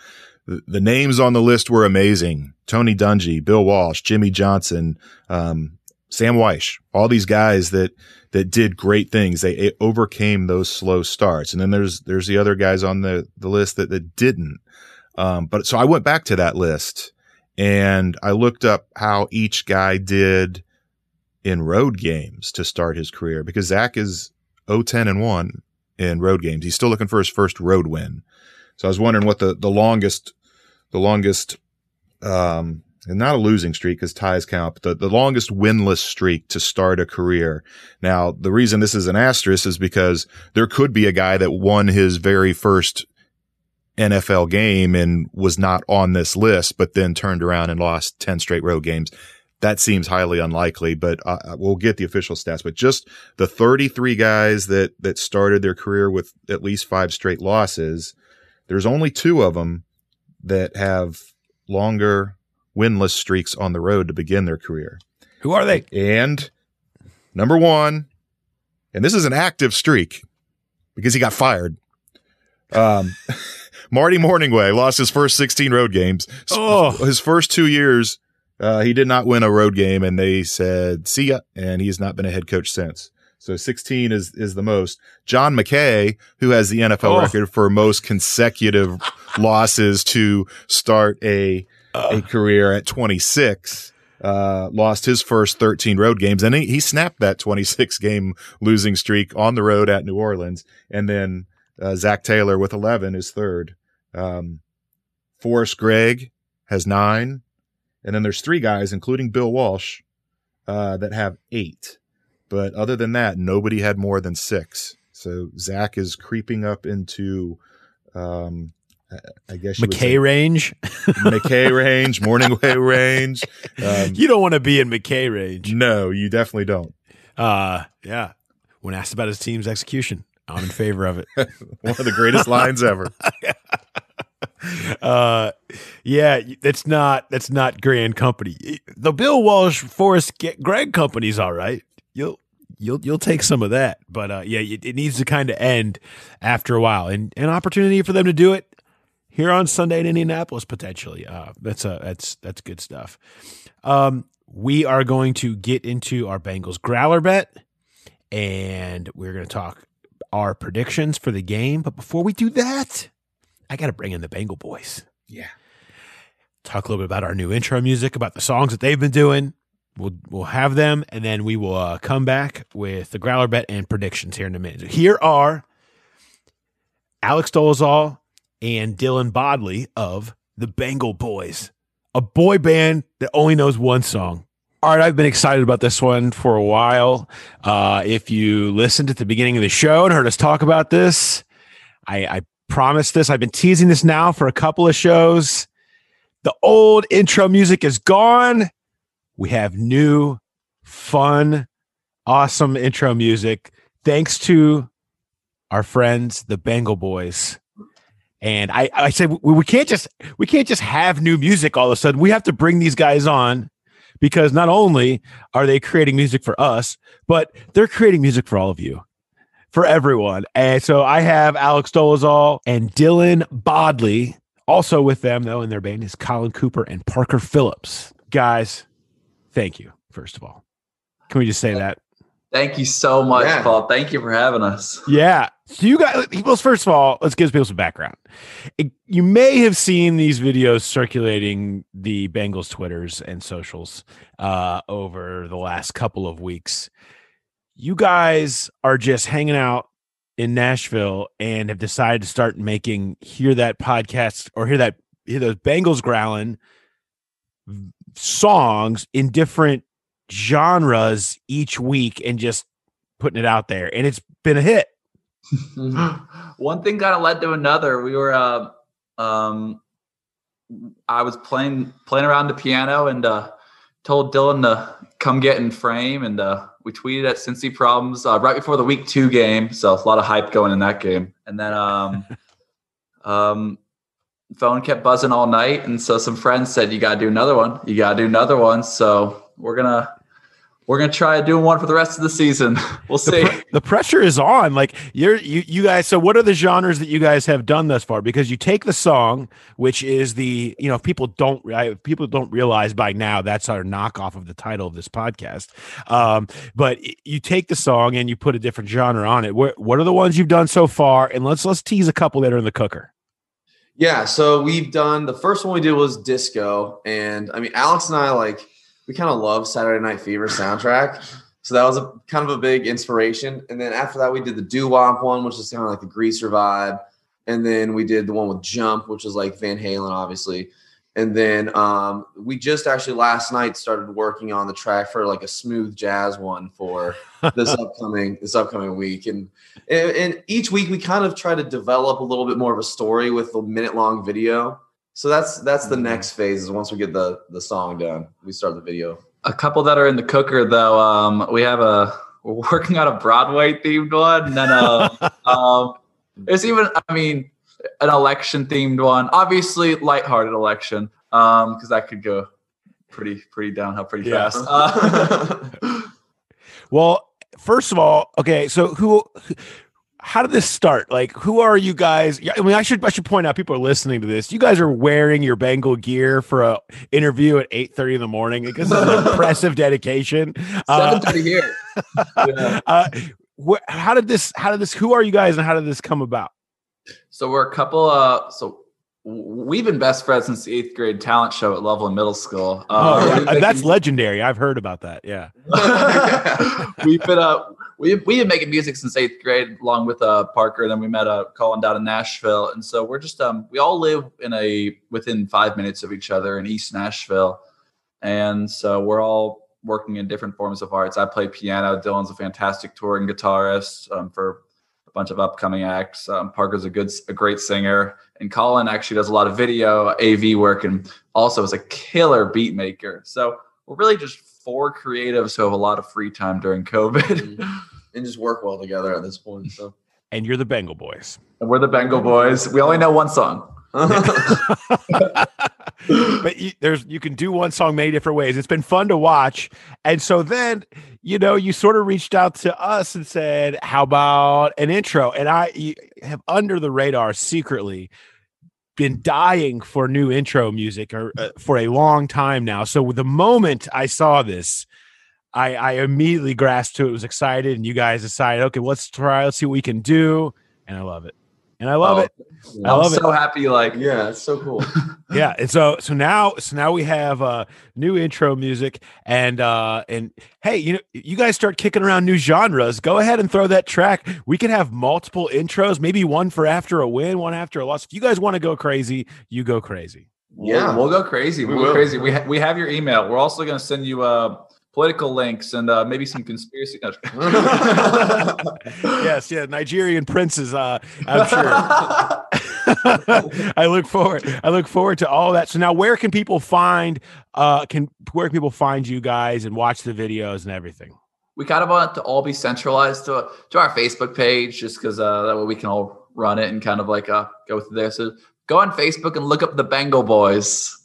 the names on the list were amazing: Tony Dungy, Bill Walsh, Jimmy Johnson, um, Sam Wyche, all these guys that that did great things. They overcame those slow starts, and then there's there's the other guys on the the list that that didn't. Um, but so I went back to that list and I looked up how each guy did in road games to start his career because Zac is 010 and 1 in road games. He's still looking for his first road win. So I was wondering what the, the longest, the longest, um, and not a losing streak because ties count, but the, the longest winless streak to start a career. Now, the reason this is an asterisk is because there could be a guy that won his very first NFL game and was not on this list, but then turned around and lost 10 straight road games that seems highly unlikely, but uh, uh, we'll get the official stats. But just the 33 guys that that started their career with at least five straight losses, there's only two of them that have longer winless streaks on the road to begin their career. Who are they? And number one, and this is an active streak because he got fired. Um, *laughs* Marty Mornhinweg lost his first 16 road games. Oh. His first two years uh, he did not win a road game, and they said see ya, and he's not been a head coach since. So 16 is is the most. John McKay, who has the NFL oh. record for most consecutive *laughs* losses to start a uh. a career at 26, uh, lost his first 13 road games, and he, he snapped that 26 game losing streak on the road at New Orleans. And then uh, Zac Taylor with 11 is third. Um, Forrest Gregg has nine. And then there's three guys, including Bill Walsh, uh, that have eight. But other than that, nobody had more than six. So Zac is creeping up into, um, I guess McKay range, *laughs* McKay range, Mornhinweg range. Um, you don't want to be in McKay range. No, you definitely don't. Uh, yeah. When asked about his team's execution, I'm in favor of it. *laughs* One of the greatest lines ever. *laughs* *laughs* uh, yeah, that's not that's not grand company. The Bill Walsh Forrest Gregg company's all right. You'll you'll you'll take some of that, but uh, yeah, it, it needs to kind of end after a while, and an opportunity for them to do it here on Sunday in Indianapolis potentially. Uh, that's a that's that's good stuff. Um, we are going to get into our Bengals growler bet and we're going to talk our predictions for the game. But before we do that, I got to bring in the Bengal boys. Yeah. Talk a little bit about our new intro music, about the songs that they've been doing. We'll we'll have them, and then we will uh, come back with the growler bet and predictions here in a minute. So Here are Alex Dolezal and Dylan Bodley of the Bengal Boys, a boy band that only knows one song. All right, I've been excited about this one for a while. Uh, if you listened at the beginning of the show and heard us talk about this, I, I promised this. I've been teasing this now for a couple of shows. The old intro music is gone. We have new, fun, awesome intro music thanks to our friends, the Bengal Boys. And I, I said we, we can't just we can't just have new music all of a sudden. We have to bring these guys on because not only are they creating music for us, but they're creating music for all of you, for everyone. And so I have Alex Dolezal and Dylan Bodley also with them, though, in their band is Colin Cooper and Parker Phillips. Guys, thank you, first of all. Can we just say that? Thank you so much, Yeah. Paul. Thank you for having us. Yeah. So you guys, well, first of all, let's give people some background. It- you may have seen these videos circulating the Bengals Twitters and socials uh, over the last couple of weeks. You guys are just hanging out in Nashville and have decided to start making hear that podcast or hear that hear those Bengals growling songs in different genres each week and just putting it out there and it's been a hit *laughs* One thing kind of led to another. We were, uh, um, I was playing playing around the piano and uh, told Dylan to come get in frame, and uh, we tweeted at Cincy Problems uh, right before the week two game. So a lot of hype going in that game, and then um, *laughs* um, phone kept buzzing all night, and so some friends said, "You got to do another one. You got to do another one." So we're gonna we're gonna try doing one for the rest of the season. *laughs* We'll the, see. the pressure is on. Like you're you you guys so what are the genres that you guys have done thus far? Because you take the song which is the you know if people don't I- people don't realize by now that's our knockoff of the title of this podcast. Um but you take the song and you put a different genre on it. What, what are the ones you've done so far? And let's let's tease a couple that are in the cooker. Yeah, so we've done the first one we did was disco, and I mean Alex and I like we kind of love Saturday Night Fever soundtrack, so that was a kind of a big inspiration. And then after that, we did the doo wop one, which is kind of like the greaser vibe, and then we did the one with Jump, which is like Van Halen, obviously. And then um, we just actually last night started working on the track for like a smooth jazz one for this *laughs* upcoming this upcoming week. And, and and each week we kind of try to develop a little bit more of a story with a minute long video. So that's that's the next phase is once we get the the song done, we start the video. a couple that are in the cooker though. Um, we have a we're working on a Broadway themed one, and then uh, um, there's even I mean an election themed one. Obviously, lighthearted election, um, because that could go pretty pretty downhill pretty Yeah. fast. *laughs* Uh, *laughs* Well, first of all, okay, so who how did this start? Like who are you guys? I mean, I should I should point out people are listening to this. You guys are wearing your Bengal gear for a interview at 8:30 in the morning. Like, This is an *laughs* impressive dedication. Uh, Seven thirty here. *laughs* Yeah. uh, wh- how did this how did this who are you guys and how did this come about? So we're a couple. Uh, so we've been best friends since the eighth grade talent show at Loveland Middle School. Oh, Uh, yeah, we've that's legendary. I've heard about that. Yeah. *laughs* we've been uh we we've been making music since eighth grade along with uh Parker and then we met uh Colin down in Nashville and so we're just um we all live in a within five minutes of each other in East Nashville and so we're all working in different forms of arts. I play piano. Dylan's a fantastic touring guitarist um, for a bunch of upcoming acts. Um, Parker's a good a great singer and Colin actually does a lot of video AV work and also is a killer beat maker. So we're really just four creatives who have a lot of free time during COVID. Mm-hmm. and just work well together at this point. So *laughs* And you're the Bengal boys. and we're the Bengal Boys. We only know one song. *laughs* *laughs* but you, there's you can do one song many different ways. It's been fun to watch, and so then you know you sort of reached out to us and said, "How about an intro?" And I you have under the radar secretly been dying for new intro music or uh, for a long time now. So the moment I saw this, I, I immediately grasped to it, was excited, and you guys decided, okay, let's try, let's see what we can do, and I love it, and I love Oh, it. I I'm love it. so happy. Like, Yeah, it's so cool. *laughs* yeah and so so now so now we have uh new intro music and uh and hey you know you guys start kicking around new genres go ahead and throw that track we can have multiple intros maybe one for after a win one after a loss if you guys want to go crazy you go crazy Yeah. we'll, we'll go crazy. We We'll go crazy. We ha- we have your email. We're also going to send you uh political links and uh maybe some conspiracy. no. *laughs* *laughs* yes yeah nigerian princes uh i'm sure *laughs* I look forward. I look forward to all that. So now, where can people find? Uh, can where can people find you guys and watch the videos and everything? we kind of want it to all be centralized to to our Facebook page, just because uh, that way we can all run it and kind of like uh go through there. So go on Facebook and look up the Bengal Boys.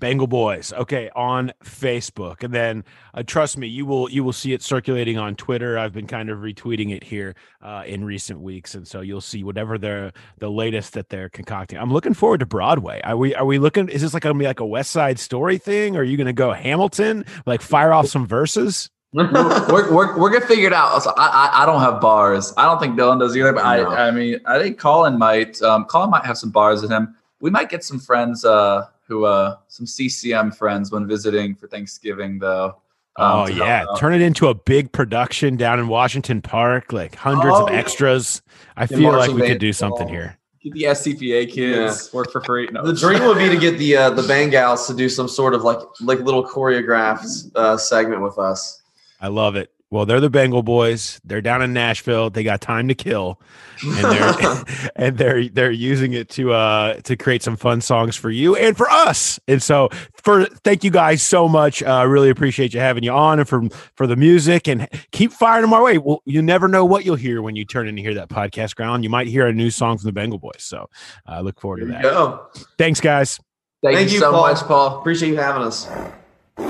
Bengal Boys. Okay, on Facebook, and then uh, trust me, you will you will see it circulating on Twitter. I've been kind of retweeting it here uh, in recent weeks, and so you'll see whatever the the latest that they're concocting. I'm looking forward to Broadway. Are we are we looking? Is this like gonna be like a West Side Story thing? Or are you gonna go Hamilton? Like fire off some verses? we're, we're, we're gonna figure it out. Also, I, I I don't have bars. I don't think Dylan does either. But No. I I mean I think Colin might. Um, Colin might have some bars in him. We might get some friends. Uh, who uh some CCM friends when visiting for Thanksgiving though. um, oh yeah, turn it into a big production down in Washington Park, like hundreds Oh, of extras. I The feel like we could do something here. Get the SCPA kids work for free. No. The dream would be to get the uh, the Bengals to do some sort of like like little choreographed uh, segment with us. I love it. Well, they're the Bengal boys. They're down in Nashville. They got time to kill, and they're *laughs* *laughs* and they're they're using it to uh to create some fun songs for you and for us. And so, for thank you guys so much. Uh, really appreciate you having you on and for for the music and keep firing them our way. Well, you never know what you'll hear when you turn in to hear that podcast ground. You might hear a new song from the Bengal boys. So, I look forward to Here we that. go. Thanks, guys. Thank, Thank you you, so Paul. much, Paul. Appreciate you having us.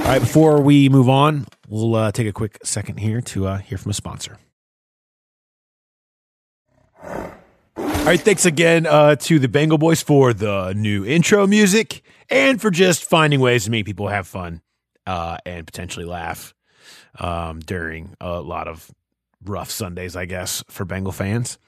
All right, before we move on, we'll uh, take a quick second here to uh, hear from a sponsor. All right, thanks again uh, to the Bengal Boys for the new intro music and for just finding ways to make people have fun uh, and potentially laugh um, during a lot of rough Sundays, I guess, for Bengal fans.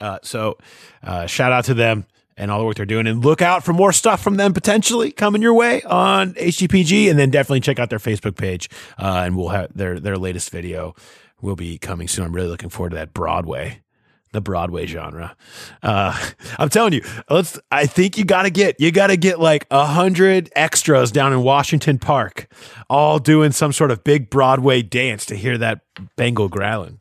Uh, so, uh, shout out to them and all the work they're doing. And look out for more stuff from them potentially coming your way on HGPG. And then definitely check out their Facebook page. Uh, and we'll have their their latest video will be coming soon. I'm really looking forward to that Broadway. The Broadway genre. Uh, *laughs* I'm telling you, let's. I think you got to get you got to get like a hundred extras down in Washington Park, all doing some sort of big Broadway dance to hear that Bengal growling.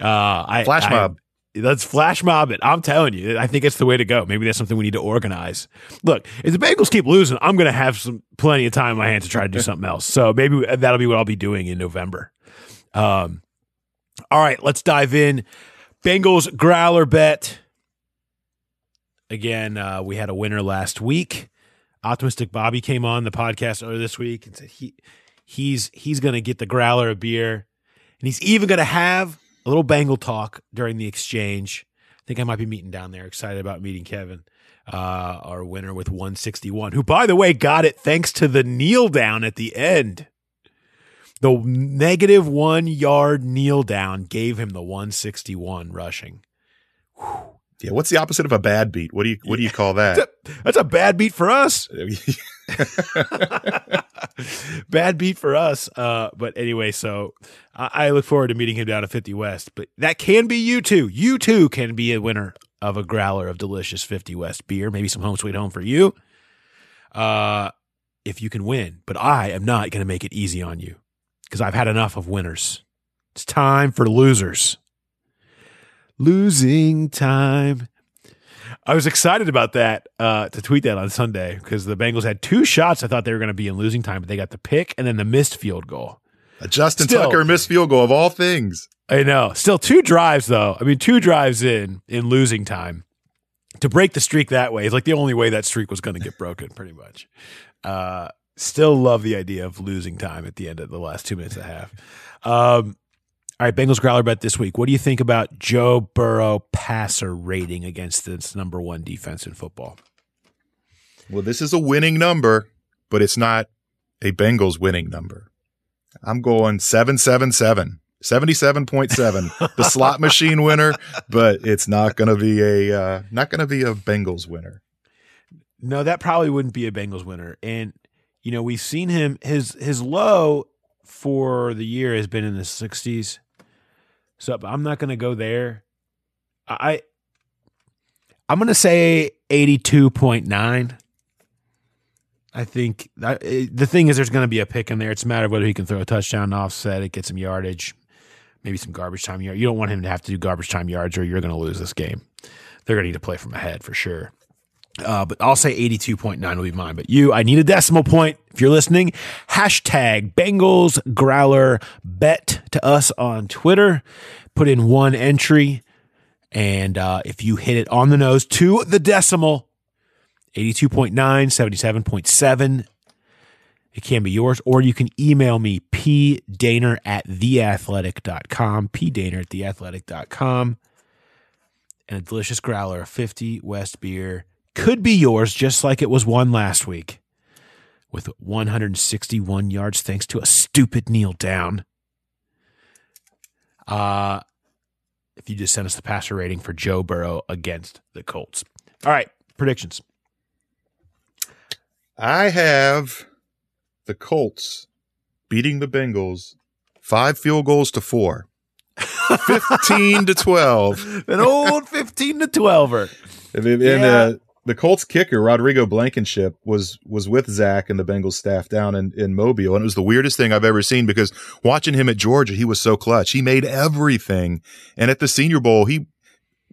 Uh, I Flash I- mob. Let's flash mob it. I'm telling you, I think it's the way to go. Maybe that's something we need to organize. Look, if the Bengals keep losing, I'm going to have some plenty of time in my hands to try to do something else. So maybe that'll be what I'll be doing in November. Um, all right, let's dive in. Bengals growler bet. Again, uh, we had a winner last week. Optimistic Bobby came on the podcast earlier this week and said he he's he's going to get the growler a beer, and he's even going to have a little bangle talk during the exchange. I think I might be meeting down there. Excited about meeting Kevin, uh, our winner with 161, who, by the way, got it thanks to the kneel down at the end. The negative one yard kneel down gave him the 161 rushing. Yeah, what's the opposite of a bad beat? What do you what do you call that? *laughs* That's a bad beat for us. *laughs* *laughs* *laughs* bad beat for us. Uh, but anyway, so I, I look forward to meeting him down at 50 West. But that can be you too. You too can be a winner of a growler of delicious 50 West beer. Maybe some home sweet home for you. Uh, if you can win, but I am not going to make it easy on you because I've had enough of winners. It's time for losers. Losing time. I was excited about that uh, to tweet that on Sunday because the Bengals had two shots. I thought they were going to be in losing time, but they got the pick and then the missed field goal. A Justin Still- Tucker missed field goal of all things. I know. Still two drives though. I mean, two drives in in losing time to break the streak that way is like the only way that streak was going to get broken, pretty much. Uh, still love the idea of losing time at the end of the last two minutes and a half. Um, all right, Bengals growler bet this week. What do you think about Joe Burrow passer rating against this number one defense in football? Well, this is a winning number, but it's not a Bengals winning number. I'm going 777. 77.7 the slot *laughs* machine winner but it's not going to be a uh, not going to be a Bengals winner No, that probably wouldn't be a Bengals winner. And you know, we've seen him his his low for the year has been in the 60s. So I'm not going to go there. I I'm going to say 82.9. I think that, eh, the thing is there's going to be a pick in there. It's a matter of whether he can throw a touchdown offset it, get some yardage, maybe some garbage time yard. You don't want him to have to do garbage time yards or you're going to lose this game. They're going to need to play from ahead for sure. Uh, but I'll say 82.9 will be mine. But you, I need a decimal point. If you're listening, hashtag Bengals Growler bet to us on Twitter. Put in one entry. And uh, if you hit it on the nose to the decimal, 82.9, 77.7, it can be yours. Or you can email me, pdehner at theathletic.com, pdehner at theathletic.com. And a delicious growler of 50 West beer could be yours, just like it was one last week, with 161 yards thanks to a stupid kneel down. Uh, if you just send us the passer rating for Joe Burrow against the Colts. All right, predictions. I have the Colts beating the Bengals five field goals to four. *laughs* 15 to 12. An old 15 to 12er. And, and Yeah. uh, the Colts kicker, Rodrigo Blankenship, was was with Zac and the Bengals staff down in, in Mobile. And it was the weirdest thing I've ever seen because watching him at Georgia, he was so clutch. He made everything. And at the Senior Bowl, he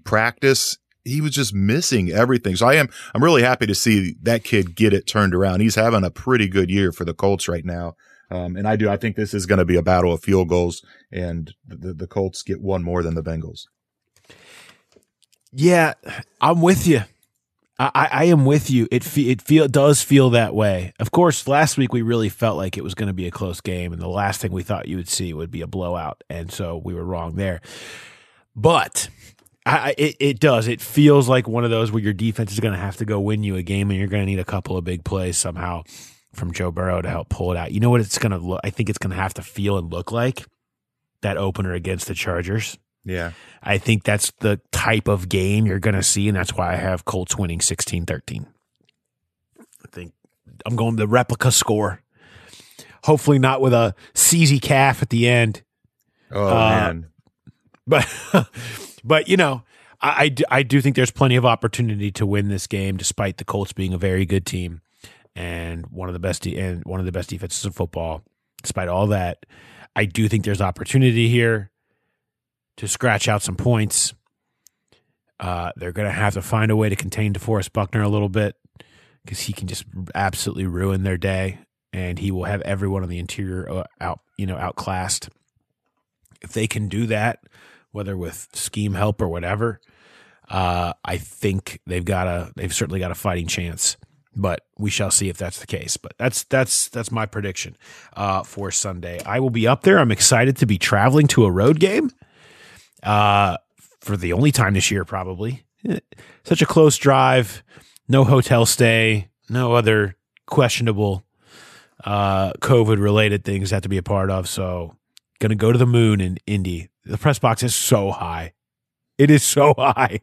practice, he was just missing everything. So I am I'm really happy to see that kid get it turned around. He's having a pretty good year for the Colts right now. Um, and I do. I think this is going to be a battle of field goals, and the, the Colts get one more than the Bengals. Yeah, I'm with you. I, I, am with you. It fe- it feel does feel that way. Of course, last week we really felt like it was going to be a close game, and the last thing we thought you would see would be a blowout, and so we were wrong there. But I- it it does. It feels like one of those where your defense is going to have to go win you a game, and you're going to need a couple of big plays somehow from Joe Burrow to help pull it out. You know what it's going to look? I think it's going to have to feel and look like that opener against the Chargers. Yeah. I think that's the type of game you're going to see, and that's why I have Colts winning 16 13. I think I'm going the replica score. Hopefully, not with a CZ calf at the end, Oh Uh, man. but *laughs* but you know, I, I, do, I do think there's plenty of opportunity to win this game, despite the Colts being a very good team and one of the best de- and one of the best defenses in football. Despite all that, I do think there's opportunity here to scratch out some points. Uh, they're going to have to find a way to contain DeForest Buckner a little bit because he can just absolutely ruin their day, and he will have everyone on the interior uh, out, you know, outclassed. If they can do that, whether with scheme help or whatever, uh, I think they've got a they've certainly got a fighting chance. But we shall see if that's the case. But that's that's that's my prediction uh, for Sunday. I will be up there. I'm excited to be traveling to a road game uh, for the only time this year, probably. *laughs* Such a close drive, no hotel stay, no other questionable uh, COVID related things have to be a part of. So, gonna go to the moon in Indy. The press box is so high. It is so *laughs* high.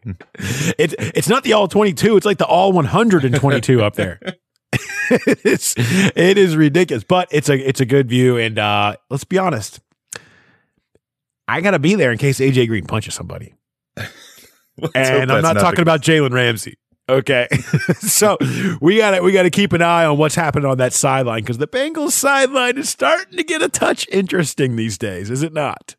It's it's not the all 22. It's like the all 122 up there. *laughs* it's it is ridiculous, but it's a it's a good view. And uh, let's be honest, I gotta be there in case AJ Green punches somebody. *laughs* And I'm not talking about Jalen Ramsey. Okay, *laughs* so we got to we got to keep an eye on what's happening on that sideline because the Bengals sideline is starting to get a touch interesting these days, is it not?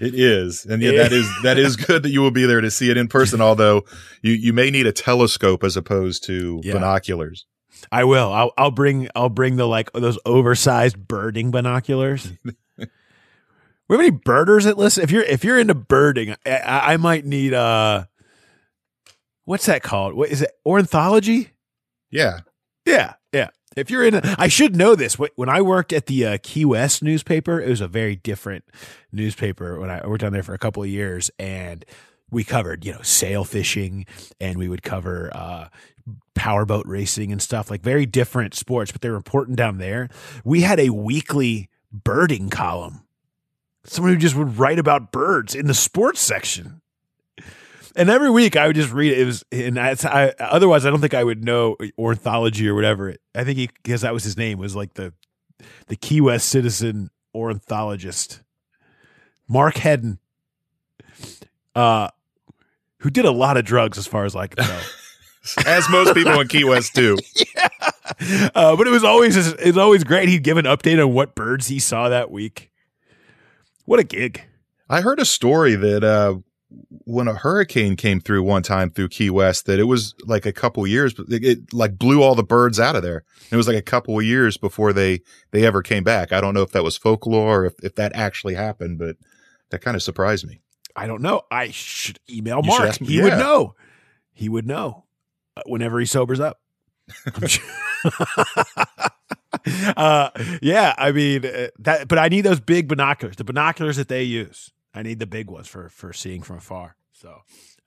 It is, and Yeah. that is that is *laughs* good that you will be there to see it in person. Although you you may need a telescope as opposed to Yeah. binoculars. I will. I'll, I'll bring. I'll bring the like those oversized birding binoculars. We have any birders that listen? If you're if you're into birding, I, I might need uh, what's that called? What is it? Ornithology? Yeah, Yeah, yeah. If you're in, a, I should know this. When I worked at the uh, Key West newspaper, it was a very different newspaper. When I worked down there for a couple of years, and we covered, you know, sail fishing and we would cover uh, powerboat racing and stuff like very different sports, but they were important down there. We had a weekly birding column. Someone who just would write about birds in the sports section. And every week I would just read it. It was, and that's, I, otherwise I don't think I would know ornithology or whatever. I think he, because that was his name, was like the, the Key West citizen ornithologist, Mark Hedden, uh, who did a lot of drugs as far as I can tell. *laughs* As most people in Key West do. *laughs* uh, but it was always it was always great. He'd give an update on what birds he saw that week. What a gig! I heard a story that uh, when a hurricane came through one time through Key West, that it was like a couple years, but it, it like blew all the birds out of there. And it was like a couple of years before they they ever came back. I don't know if that was folklore or if, if that actually happened, but that kind of surprised me. I don't know. I should email You should Mark. ask him- he would know. He would know uh, whenever he sobers up. *laughs* *laughs* *laughs* Uh, yeah, I mean uh, that, but I need those big binoculars, the binoculars that they use. I need the big ones for for seeing from afar. So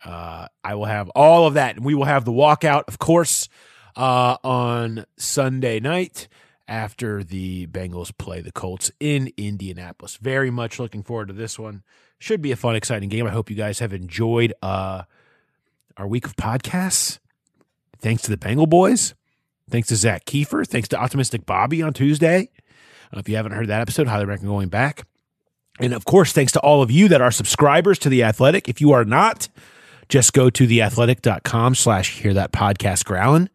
uh, I will have all of that, and we will have the walkout, of course, uh, on Sunday night after the Bengals play the Colts in Indianapolis. Very much looking forward to this one. Should be a fun, exciting game. I hope you guys have enjoyed uh, our week of podcasts. Thanks to the Bengal boys. Thanks to Zak Keefer. Thanks to Optimistic Bobby on Tuesday. Uh, if you haven't heard that episode, highly recommend going back. And of course, thanks to all of you that are subscribers to The Athletic. If you are not, just go to theathletic.com slash hear that podcast growling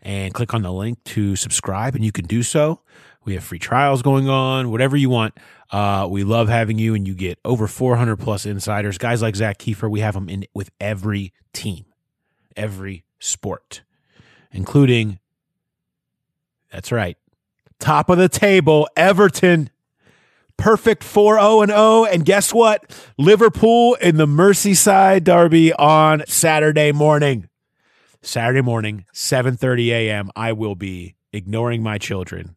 and click on the link to subscribe and you can do so. We have free trials going on, whatever you want. Uh, we love having you and you get over 400 plus insiders. Guys like Zak Keefer, we have them in with every team, every sport, including, that's right, top of the table, Everton. Perfect 4-0 and 0 and guess what? Liverpool in the merseyside derby on saturday morning. Saturday morning 7.30 a.m i will be ignoring my children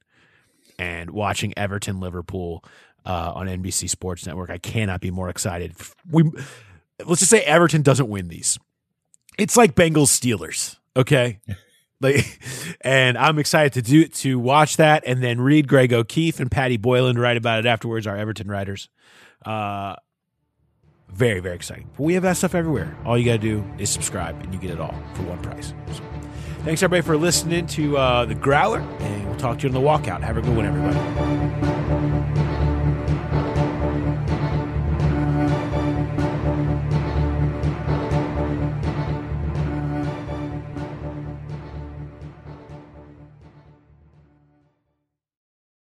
and watching everton liverpool uh, on nbc sports network. I cannot be more excited. We let's just say everton doesn't win these. It's like bengals steelers okay *laughs* like, and I'm excited to do to watch that and then read Greg O'Keeffe and Paddy Boyland write about it afterwards. Our Everton writers, uh, very very exciting. But we have that stuff everywhere. All you got to do is subscribe, and you get it all for one price. So, thanks everybody for listening to uh, the Growler, and we'll talk to you on the walkout. Have a good one, everybody.